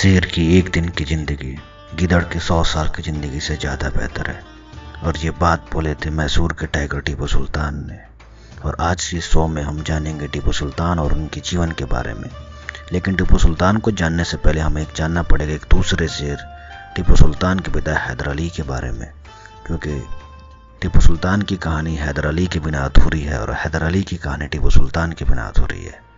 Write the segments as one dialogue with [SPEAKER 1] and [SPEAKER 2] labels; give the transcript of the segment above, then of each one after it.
[SPEAKER 1] शेर की एक दिन की ज़िंदगी गिदड़ की सौ साल की ज़िंदगी से ज़्यादा बेहतर है। और ये बात बोले थे मैसूर के टाइगर टीपू सुल्तान ने। और आज के शो में हम जानेंगे टीपू सुल्तान और उनके जीवन के बारे में। लेकिन टीपू सुल्तान को जानने से पहले हमें एक जानना पड़ेगा एक दूसरे शेर, टीपू सुल्तान के पिता हैदर अली के बारे में। क्योंकि टीपू सुल्तान की कहानी हैदर अली के बिना अधूरी है और हैदर अली की कहानी टीपू सुल्तान के बिना अधूरी है।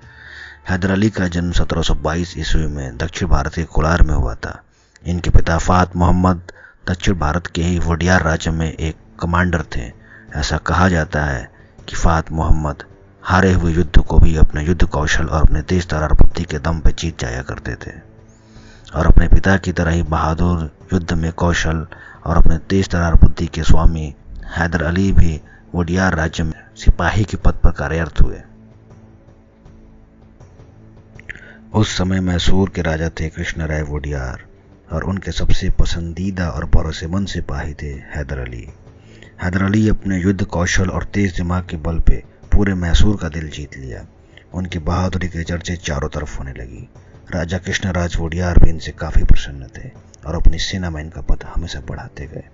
[SPEAKER 1] हैदर अली का जन्म 1722 ईस्वी में दक्षिण भारत के कोलार में हुआ था। इनके पिता फात मोहम्मद दक्षिण भारत के ही वडियार राज्य में एक कमांडर थे। ऐसा कहा जाता है कि फात मोहम्मद हारे हुए युद्ध को भी अपने युद्ध कौशल और अपने तेज तरार बुद्धि के दम पर जीत जाया करते थे। और अपने पिता की तरह ही बहादुर युद्ध में कौशल और अपने तेज तरार बुद्धि के स्वामी हैदर अली भी वडियार राज्य में सिपाही के पद पर कार्यरत हुए। उस समय मैसूर के राजा थे कृष्ण राय वोडियार और उनके सबसे पसंदीदा और भरोसेमंद सिपाही थे हैदर अली। हैदर अली अपने युद्ध कौशल और तेज दिमाग के बल पे पूरे मैसूर का दिल जीत लिया। उनकी बहादुरी के चर्चे चारों तरफ़ होने लगी। राजा कृष्णराज वोडियार भी इनसे काफ़ी प्रसन्न थे और अपनी सेना में इनका पद हमेशा बढ़ाते गए।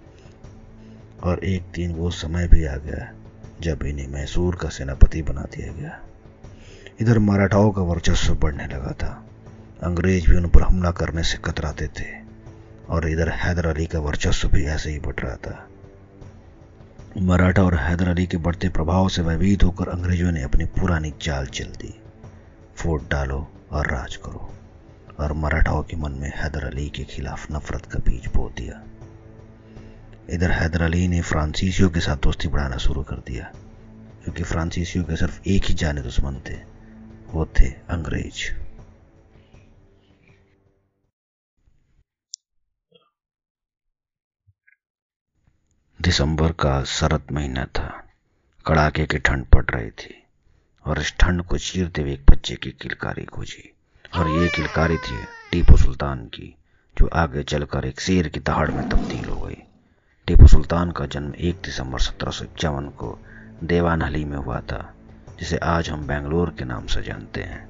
[SPEAKER 1] और एक दिन वो समय भी आ गया जब इन्हें मैसूर का सेनापति बना दिया गया। इधर मराठाओं का वर्चस्व बढ़ने लगा था। अंग्रेज़ भी उन पर हमला करने से कतराते थे, और इधर हैदर अली का वर्चस्व भी ऐसे ही बढ़ रहा था। मराठा और हैदर अली के बढ़ते प्रभाव से भयभीत होकर अंग्रेज़ों ने अपनी पुरानी चाल चल दी। फोर्ट डालो और राज करो, और मराठाओं के मन में हैदर अली के खिलाफ नफरत का बीज बो दिया। इधर हैदर अली ने फ्रांसीसियों के साथ दोस्ती बढ़ाना शुरू कर दिया, क्योंकि फ्रांसीसियों के सिर्फ़ एक ही जाने दुश्मन थे। वो थे अंग्रेज़। दिसंबर का शरद महीना था। कड़ाके की ठंड पड़ रही थी और इस ठंड को चीरते हुए एक बच्चे की किलकारी गूंजी और ये किलकारी थी टीपू सुल्तान की, जो आगे चलकर एक शेर की दहाड़ में तब्दील हो गई। टीपू सुल्तान का जन्म 1 दिसंबर सत्रह सौ इक्यावन को देवानहली में हुआ था। जिसे आज हम बेंगलोर के नाम से जानते हैं।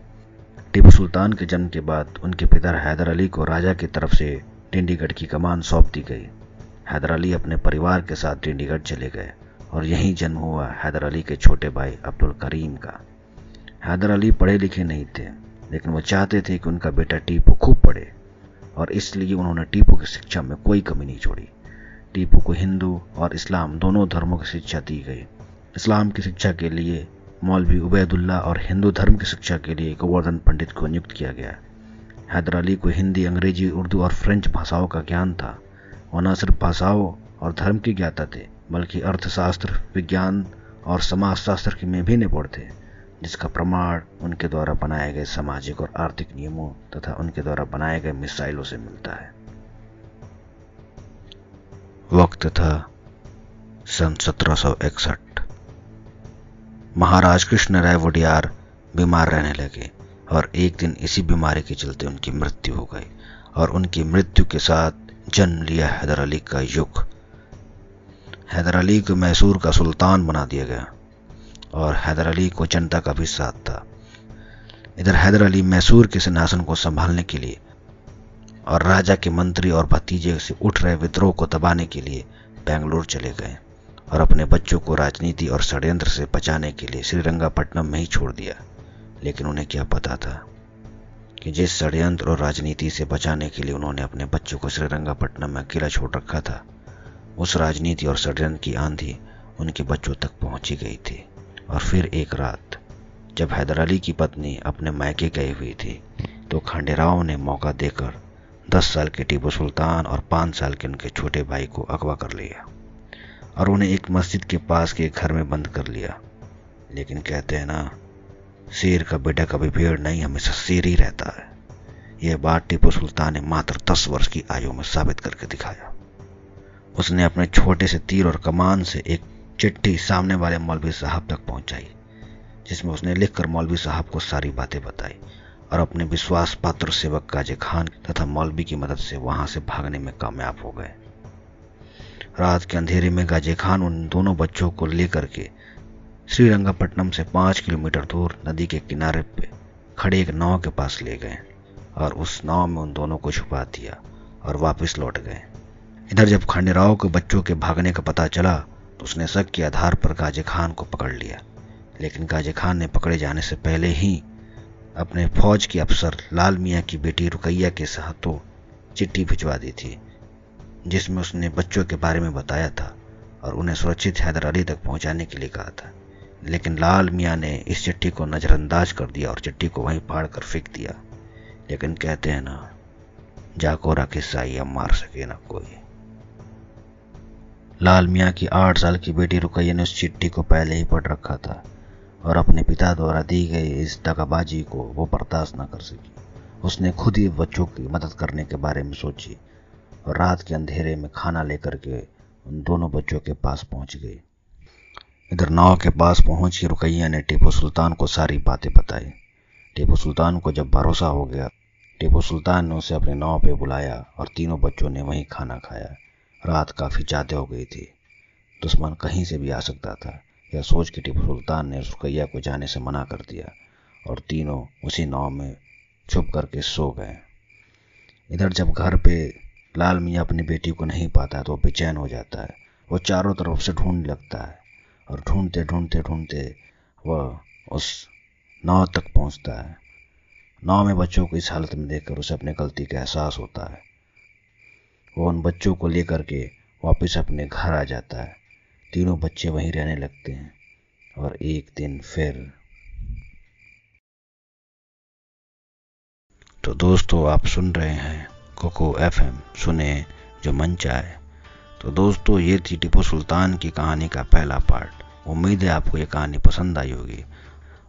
[SPEAKER 1] टीपू सुल्तान के जन्म के बाद उनके पिता हैदर अली को राजा की तरफ़ से टिंडीगढ़ की कमान सौंप दी गई। हैदर अली अपने परिवार के साथ टिंडीगढ़ चले गए और यहीं जन्म हुआ हैदर अली के छोटे भाई अब्दुल करीम का। हैदर अली पढ़े लिखे नहीं थे, लेकिन वो चाहते थे कि उनका बेटा टीपू खूब पढ़े और इसलिए उन्होंने टीपू की शिक्षा में कोई कमी नहीं छोड़ी। टीपू को हिंदू और इस्लाम दोनों धर्मों की शिक्षा दी गई। इस्लाम की शिक्षा के लिए मौलवी उबैदुल्ला और हिंदू धर्म की शिक्षा के लिए गोवर्धन पंडित को नियुक्त किया गया। हैदर अली को हिंदी, अंग्रेज़ी, उर्दू और फ्रेंच भाषाओं का ज्ञान था। वो न सिर्फ़ भाषाओं और धर्म के ज्ञाता थे, बल्कि अर्थशास्त्र, विज्ञान और समाजशास्त्र के में भी निपुण थे, जिसका प्रमाण उनके द्वारा बनाए गए सामाजिक और आर्थिक नियमों तथा उनके द्वारा बनाए गए मिसाइलों से मिलता है। वक्त था सन सत्रह सौ इकसठ। महाराज कृष्ण राय वडियार बीमार रहने लगे और एक दिन इसी बीमारी के चलते उनकी मृत्यु हो गई और उनकी मृत्यु के साथ जन्म लिया हैदर अली का युग। हैदर अली को मैसूर का सुल्तान बना दिया गया और हैदर अली को जनता का भी साथ था। इधर हैदर अली मैसूर के सिंहासन को संभालने के लिए और राजा के मंत्री और भतीजे से उठ रहे विद्रोह को दबाने के लिए बेंगलोर चले गए। और अपने बच्चों को राजनीति और षड्यंत्र से बचाने के लिए श्रीरंगापट्टनम में ही छोड़ दिया। लेकिन उन्हें क्या पता था कि जिस षड्यंत्र और राजनीति से बचाने के लिए उन्होंने अपने बच्चों को श्रीरंगापट्टनम में अकेला छोड़ रखा था, उस राजनीति और षड्यंत्र की आंधी उनके बच्चों तक पहुँची गई थी। और फिर एक रात, जब हैदर अली की पत्नी अपने मायके गई हुई थी तो खंडेराव ने मौका देकर दस साल के टीपू सुल्तान और पाँच साल के उनके छोटे भाई को अगवा कर लिया। और उन्हें एक मस्जिद के पास के घर में बंद कर लिया। लेकिन कहते हैं ना, शेर का बेटा कभी भेड़ नहीं, हमेशा शेर ही रहता है। यह बात टीपू सुल्तान ने मात्र दस वर्ष की आयु में साबित करके दिखाया। उसने अपने छोटे से तीर और कमान से एक चिट्ठी सामने वाले मौलवी साहब तक पहुंचाई, जिसमें उसने लिखकर मौलवी साहब को सारी बातें बताई और अपने विश्वास पात्र सेवक काजे खान तथा मौलवी की मदद से वहाँ से भागने में कामयाब हो गए। रात के अंधेरे में गाजे खान उन दोनों बच्चों को लेकर के श्रीरंगापट्टनम से पाँच किलोमीटर दूर नदी के किनारे पे खड़े एक नाव के पास ले गए और उस नाव में उन दोनों को छुपा दिया और वापस लौट गए। इधर जब खंडेराव के बच्चों के भागने का पता चला तो उसने शक के आधार पर गाजे खान को पकड़ लिया। लेकिन गाजे खान ने पकड़े जाने से पहले ही अपने फौज के अफसर लाल मियाँ की बेटी रुकैया के हाथों चिट्ठी भिजवा दी थी। जिसमें उसने बच्चों के बारे में बताया था और उन्हें सुरक्षित हैदर अली तक पहुँचाने के लिए कहा था। लेकिन लाल मियाँ ने इस चिट्ठी को नज़रअंदाज कर दिया और चिट्ठी को वहीं फाड़ कर फेंक दिया। लेकिन कहते हैं ना, जाकोरा किस्सा अब मार सके ना कोई। लाल मियाँ की आठ साल की बेटी रुकैया ने उस चिट्ठी को पहले ही पढ़ रखा था और अपने पिता द्वारा दी गई इस दगाबाजी को वो बर्दाश्त न कर सकी। उसने खुद ही बच्चों की मदद करने के बारे में सोची रात के अंधेरे में खाना लेकर के उन दोनों बच्चों के पास पहुँच गई। इधर नाव के पास पहुँची रुकैया ने टीपू सुल्तान को सारी बातें बताई। टीपू सुल्तान को जब भरोसा हो गया, टीपू सुल्तान ने उसे अपने नाव पे बुलाया और तीनों बच्चों ने वहीं खाना खाया। रात काफ़ी ज़्यादा हो गई थी। दुश्मन कहीं से भी आ सकता था, यह सोच के टीपू सुल्तान ने रुकैया को जाने से मना कर दिया और तीनों उसी नाव में छुप करके सो गए। इधर जब घर पे लाल मियाँ अपनी बेटी को नहीं पाता तो बेचैन हो जाता है। वो चारों तरफ़ से ढूँढने लगता है और ढूंढते ढूंढते ढूंढते वह उस नाव तक पहुँचता है। नाव में बच्चों को इस हालत में देखकर उसे अपने गलती का एहसास होता है। वो उन बच्चों को लेकर के वापस अपने घर आ जाता है। तीनों बच्चे वहीं रहने लगते हैं और एक दिन फिर तो दोस्तों, आप सुन रहे हैं कोको एफएम सुने जो मन चाहे। तो दोस्तों, ये थी टिपू सुल्तान की कहानी का पहला पार्ट। उम्मीद है आपको ये कहानी पसंद आई होगी।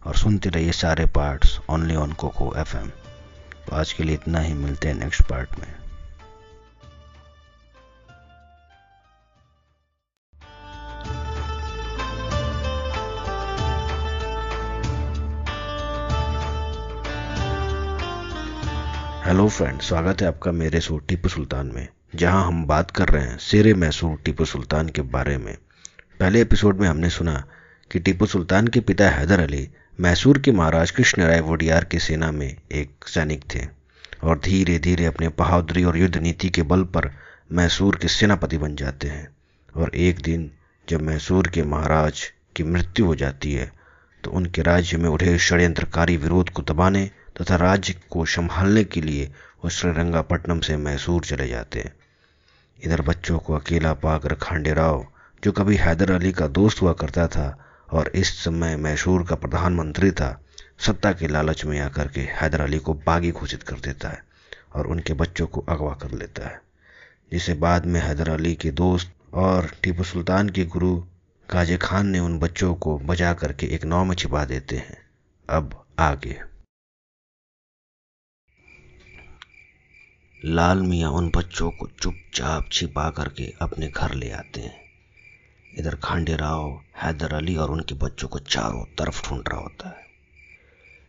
[SPEAKER 1] और सुनते रहिए सारे parts, only on Kuku FM. तो आज के लिए इतना ही, मिलते हैं नेक्स्ट पार्ट में। हेलो फ्रेंड स्वागत है आपका मेरे शो टीपू सुल्तान में, जहाँ हम बात कर रहे हैं शेर मैसूर टीपू सुल्तान के बारे में। पहले एपिसोड में हमने सुना कि टीपू सुल्तान के पिता हैदर अली मैसूर के महाराज कृष्ण राय वोडियार की सेना में एक सैनिक थे, और धीरे धीरे अपने बहादुरी और युद्ध नीति के बल पर मैसूर के सेनापति बन जाते हैं। और एक दिन जब मैसूर के महाराज की मृत्यु हो जाती है तो उनके राज्य में उठे षड्यंत्रकारी विरोध को दबाने तथा राज्य को संभालने के लिए वो श्रीरंगापट्टनम से मैसूर चले जाते हैं। इधर बच्चों को अकेला पाकर खांडेराव जो कभी हैदर अली का दोस्त हुआ करता था और इस समय मैसूर का प्रधानमंत्री था, सत्ता के लालच में आकर के हैदर अली को बागी घोषित कर देता है और उनके बच्चों को अगवा कर लेता है। जिसे बाद में हैदर अली के दोस्त और टीपू सुल्तान के गुरु गाजे खान ने उन बच्चों को बचा करके एक नाव में छिपा देते हैं। अब आगे। लाल मियाँ उन बच्चों को चुपचाप छिपा करके अपने घर ले आते हैं। इधर खांडे राव, हैदर अली और उनके बच्चों को चारों तरफ़ ढूंढ रहा होता है।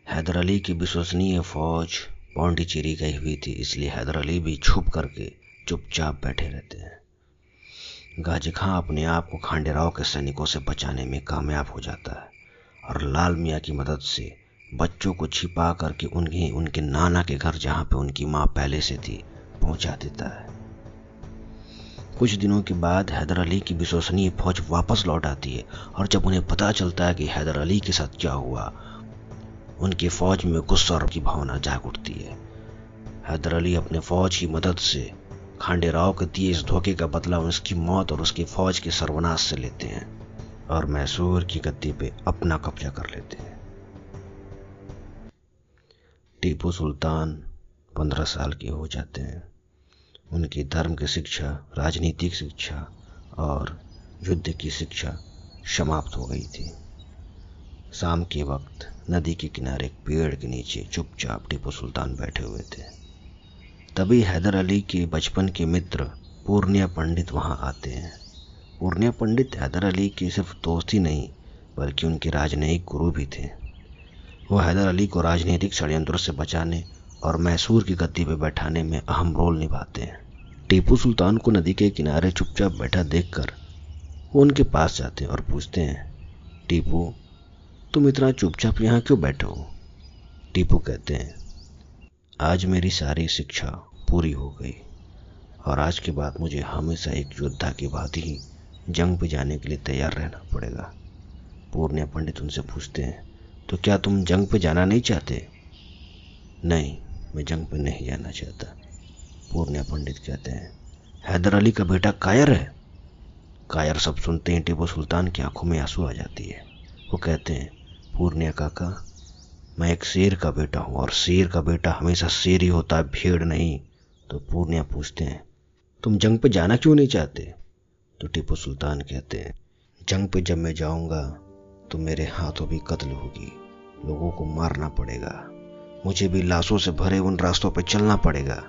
[SPEAKER 1] हैदर अली की विश्वसनीय फौज पौंडीचेरी गई हुई थी, इसलिए हैदर अली भी छुप करके चुपचाप बैठे रहते हैं। गाजी खां अपने आप को खांडे राव के सैनिकों से बचाने में कामयाब हो जाता है और लाल मियाँ की मदद से बच्चों को छिपा करके उन्हें उनके नाना के घर जहाँ पे उनकी माँ पहले से थी पहुँचा देता है। कुछ दिनों के बाद हैदर अली की विश्वसनीय फौज वापस लौट आती है और जब उन्हें पता चलता है कि हैदर अली के साथ क्या हुआ, उनकी फौज में गुस्सा और की भावना जाग उठती है। हैदर अली अपने फौज की मदद से खांडे राव के दिए इस धोखे का बदला उसकी मौत और उसकी फौज के सर्वनाश से लेते हैं और मैसूर की गद्दी पे अपना कब्जा कर लेते हैं। टीपू सुल्तान पंद्रह साल के हो जाते हैं। उनकी धर्म की शिक्षा, राजनीतिक शिक्षा और युद्ध की शिक्षा समाप्त हो गई थी। शाम के वक्त नदी के किनारे एक पेड़ के नीचे चुपचाप टीपू सुल्तान बैठे हुए थे। तभी हैदर अली के बचपन के मित्र पूर्णिया पंडित वहाँ आते हैं। पूर्णिया पंडित हैदर अली के सिर्फ़ दोस्त ही नहीं, बल्कि उनके राजनयिक गुरु भी थे। वो हैदर अली को राजनीतिक षड्यंत्रों से बचाने और मैसूर की गद्दी पर बैठाने में अहम रोल निभाते हैं। टीपू सुल्तान को नदी के किनारे चुपचाप बैठा देखकर वो उनके पास जाते हैं और पूछते हैं, टीपू, तुम इतना चुपचाप यहाँ क्यों बैठे हो? टीपू कहते हैं, आज मेरी सारी शिक्षा पूरी हो गई और आज के बाद मुझे हमेशा एक योद्धा की भांति ही जंग पे जाने के लिए तैयार रहना पड़ेगा। पूर्णिया पंडित उनसे पूछते हैं तो क्या तुम जंग पे जाना नहीं चाहते? नहीं, मैं जंग पे नहीं जाना चाहता। पूर्णिया पंडित कहते हैं, हैदर अली का बेटा कायर है? कायर सब सुनते हैं, टीपू सुल्तान की आँखों में आँसू आ जाती है। वो कहते हैं, पूर्णिया काका, मैं एक शेर का बेटा हूँ और शेर का बेटा हमेशा शेर ही होता है, भेड़ नहीं। तो पूर्णिया पूछते हैं, तुम जंग पे जाना क्यों नहीं चाहते? तो टीपू सुल्तान कहते हैं, जंग पे जब मैं जाऊँगा तो मेरे हाथों भी कत्ल होगी। लोगों को मारना पड़ेगा। मुझे भी लाशों से भरे उन रास्तों पर चलना पड़ेगा।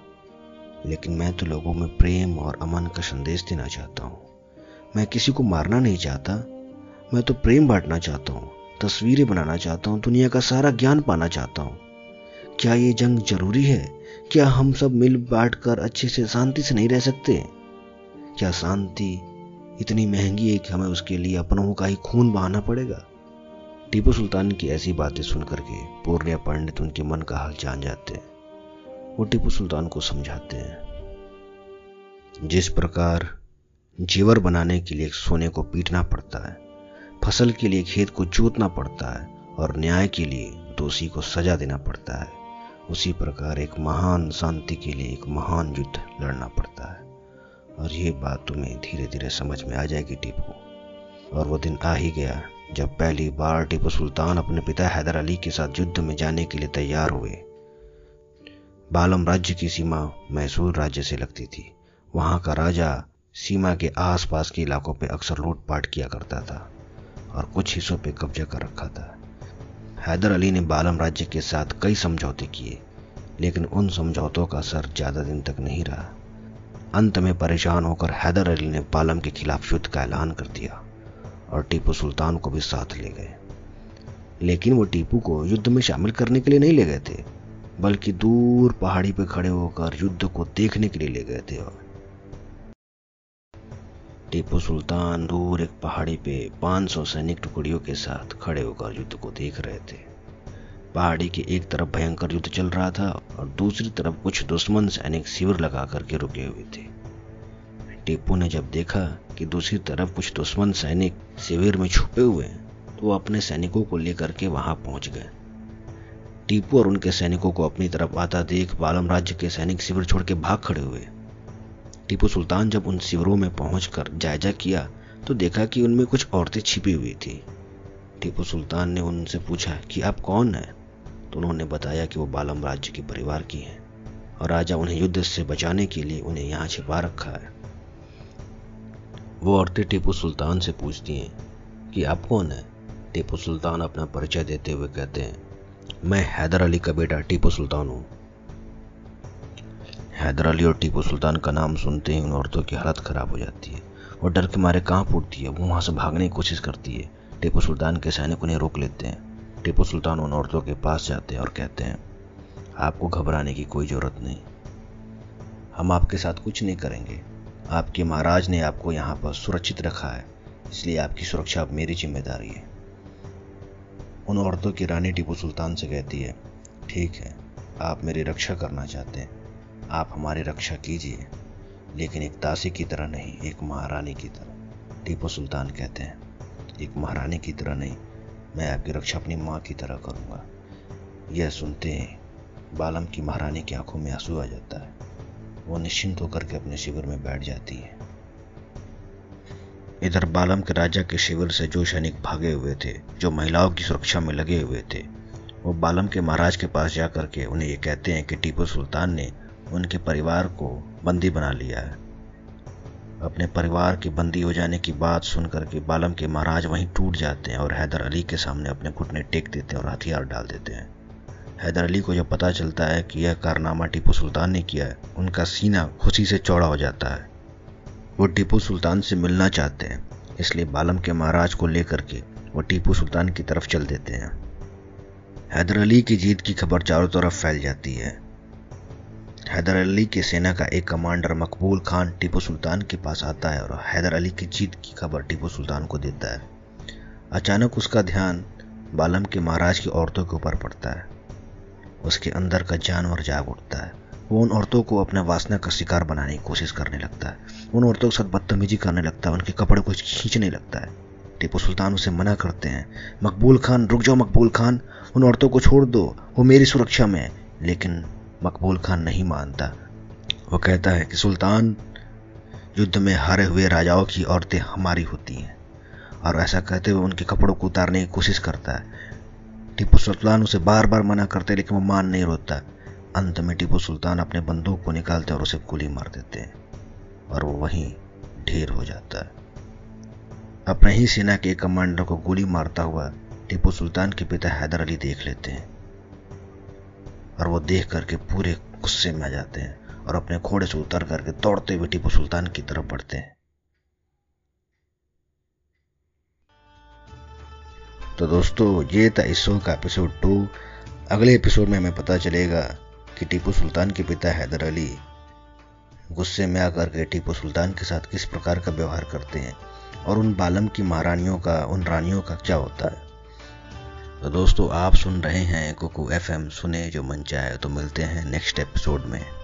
[SPEAKER 1] लेकिन मैं तो लोगों में प्रेम और अमन का संदेश देना चाहता हूँ। मैं किसी को मारना नहीं चाहता। मैं तो प्रेम बांटना चाहता हूँ, तस्वीरें बनाना चाहता हूँ, दुनिया का सारा ज्ञान पाना चाहता हूँ। क्या ये जंग ज़रूरी है? क्या हम सब मिल बांट कर अच्छे से शांति से नहीं रह सकते? क्या शांति इतनी महँगी है कि हमें उसके लिए अपनों का ही खून बहाना पड़ेगा? टीपू सुल्तान की ऐसी बातें सुनकर के पूर्णिया पंडित उनके मन का हाल जान जाते हैं। वो टीपू सुल्तान को समझाते हैं। जिस प्रकार जीवर बनाने के लिए सोने को पीटना पड़ता है, फ़सल के लिए खेत को जोतना पड़ता है और न्याय के लिए दोषी को सजा देना पड़ता है, उसी प्रकार एक महान शांति के लिए एक महान युद्ध लड़ना पड़ता है। और ये बात तुम्हें धीरे धीरे समझ में आ जाएगी टीपू। और वो दिन आ ही गया जब पहली बार टीपू सुल्तान अपने पिता हैदर अली के साथ युद्ध में जाने के लिए तैयार हुए, बालम राज्य की सीमा मैसूर राज्य से लगती थी। वहाँ का राजा सीमा के आसपास के इलाकों पर अक्सर लूटपाट किया करता था और कुछ हिस्सों पर कब्जा कर रखा था। हैदर अली ने बालम राज्य के साथ कई समझौते किए, लेकिन उन समझौतों का असर ज़्यादा दिन तक नहीं रहा। अंत में परेशान होकर हैदर अली ने बालम के खिलाफ युद्ध का ऐलान कर दिया। और टीपू सुल्तान को भी साथ ले गए। लेकिन वो टीपू को युद्ध में शामिल करने के लिए नहीं ले गए थे, बल्कि दूर पहाड़ी पर खड़े होकर युद्ध को देखने के लिए ले गए थे और। टीपू सुल्तान दूर एक पहाड़ी पे 500 सैनिक टुकड़ियों के साथ खड़े होकर युद्ध को देख रहे थे। पहाड़ी के एक तरफ़ भयंकर युद्ध चल रहा था और दूसरी तरफ़ कुछ दुश्मन सैनिक शिविर लगा करके रुके हुए थे। टीपू ने जब देखा कि दूसरी तरफ़ कुछ दुश्मन सैनिक शिविर में छुपे हुए तो वो अपने सैनिकों को लेकर के वहाँ पहुँच गए। टीपू और उनके सैनिकों को अपनी तरफ़ आता देख बालम राज्य के सैनिक शिविर छोड़ के भाग खड़े हुए। टीपू सुल्तान जब उन शिविरों में पहुंचकर जायजा किया तो देखा कि उनमें कुछ औरतें छिपी हुई थी। टीपू सुल्तान ने उनसे पूछा कि आप कौन हैं? तो उन्होंने बताया कि वो बालम राज्य के परिवार की हैं, और राजा उन्हें युद्ध से बचाने के लिए उन्हें यहाँ छिपा रखा है। वो औरतें टीपू सुल्तान से पूछती हैं कि आप कौन हैं? टीपू सुल्तान अपना परिचय देते हुए कहते हैं, मैं हैदर अली का बेटा टीपू सुल्तान हूँ। हैदर अली और टीपू सुल्तान का नाम सुनते ही उन औरतों की हालत खराब हो जाती है। वो डर के मारे कहाँ फूटती है, वो वहाँ से भागने की कोशिश करती है। टीपू सुल्तान के सैनिक उन्हें रोक लेते हैं। टीपू सुल्तान उन औरतों के पास जाते हैं और कहते हैं, आपको घबराने की कोई ज़रूरत नहीं। हम आपके साथ कुछ नहीं करेंगे। आपके महाराज ने आपको यहाँ पर सुरक्षित रखा है, इसलिए आपकी सुरक्षा अब मेरी ज़िम्मेदारी है। उन औरतों की रानी टीपू सुल्तान से कहती है, ठीक है, आप मेरी रक्षा करना चाहते हैं, आप हमारी रक्षा कीजिए, लेकिन एक दासी की तरह नहीं, एक महारानी की तरह। टीपू सुल्तान कहते हैं, एक महारानी की तरह नहीं, मैं आपकी रक्षा अपनी माँ की तरह करूँगा। यह सुनते ही बालम की महारानी की आँखों में आँसू आ जाता है। वो निश्चिंत होकर के अपने शिविर में बैठ जाती है। इधर बालम के राजा के शिविर से जो सैनिक भागे हुए थे, जो महिलाओं की सुरक्षा में लगे हुए थे, वो बालम के महाराज के पास जाकर के उन्हें ये कहते हैं कि टीपू सुल्तान ने उनके परिवार को बंदी बना लिया है। अपने परिवार के बंदी हो जाने की बात सुनकर के बालम के महाराज वहीं टूट जाते हैं और हैदर अली के सामने अपने घुटने टेक देते हैं और हथियार डाल देते हैं। हैदर अली को जब पता चलता है कि यह कारनामा टीपू सुल्तान ने किया है, उनका सीना खुशी से चौड़ा हो जाता है। वो टीपू सुल्तान से मिलना चाहते हैं, इसलिए बालम के महाराज को लेकर के वो टीपू सुल्तान की तरफ़ चल देते हैं। हैदर अली की जीत की खबर चारों तरफ़ फैल जाती है। हैदर अली की सेना का एक कमांडर मकबूल खान टीपू सुल्तान के पास आता है और हैदर अली की जीत की खबर टीपू सुल्तान को देता है। अचानक उसका ध्यान बालम के महाराज की औरतों के ऊपर पड़ता है। उसके अंदर का जानवर जाग उठता है। वो उन औरतों को अपने वासना का शिकार बनाने की कोशिश करने लगता है। उन औरतों के साथ बदतमीजी करने लगता है। उनके कपड़े को खींचने लगता है। टीपू सुल्तान उसे मना करते हैं। मकबूल खान, रुक जाओ मकबूल खान। उन औरतों को छोड़ दो। वो मेरी सुरक्षा में है। लेकिन मकबूल खान नहीं मानता। वो कहता है कि, सुल्तान, युद्ध में हारे हुए राजाओं की औरतें हमारी होती हैं। और ऐसा कहते हुए उनके कपड़ों को उतारने की कोशिश करता है। टीपू सुल्तान उसे बार बार मना करते, लेकिन वो मान नहीं रोता। अंत में टीपू सुल्तान अपने बंदूक को निकालते और उसे गोली मार देते हैं, और वो वहीं ढेर हो जाता है। अपने ही सेना के कमांडर को गोली मारता हुआ टीपू सुल्तान के पिता हैदर अली देख लेते हैं, और वो देख करके पूरे गुस्से में आ जाते हैं, और अपने घोड़े से उतर करके दौड़ते हुए टीपू सुल्तान की तरफ़ बढ़ते हैं। तो दोस्तों, ये था इस शो का एपिसोड टू अगले एपिसोड में हमें पता चलेगा कि टीपू सुल्तान के पिता हैदर अली गुस्से में आकर के टीपू सुल्तान के साथ किस प्रकार का व्यवहार करते हैं और उन बालम की महारानियों का, उन रानियों का क्या होता है। तो दोस्तों, आप सुन रहे हैं कुकू एफएम, सुने जो मन चाहे तो मिलते हैं नेक्स्ट एपिसोड में।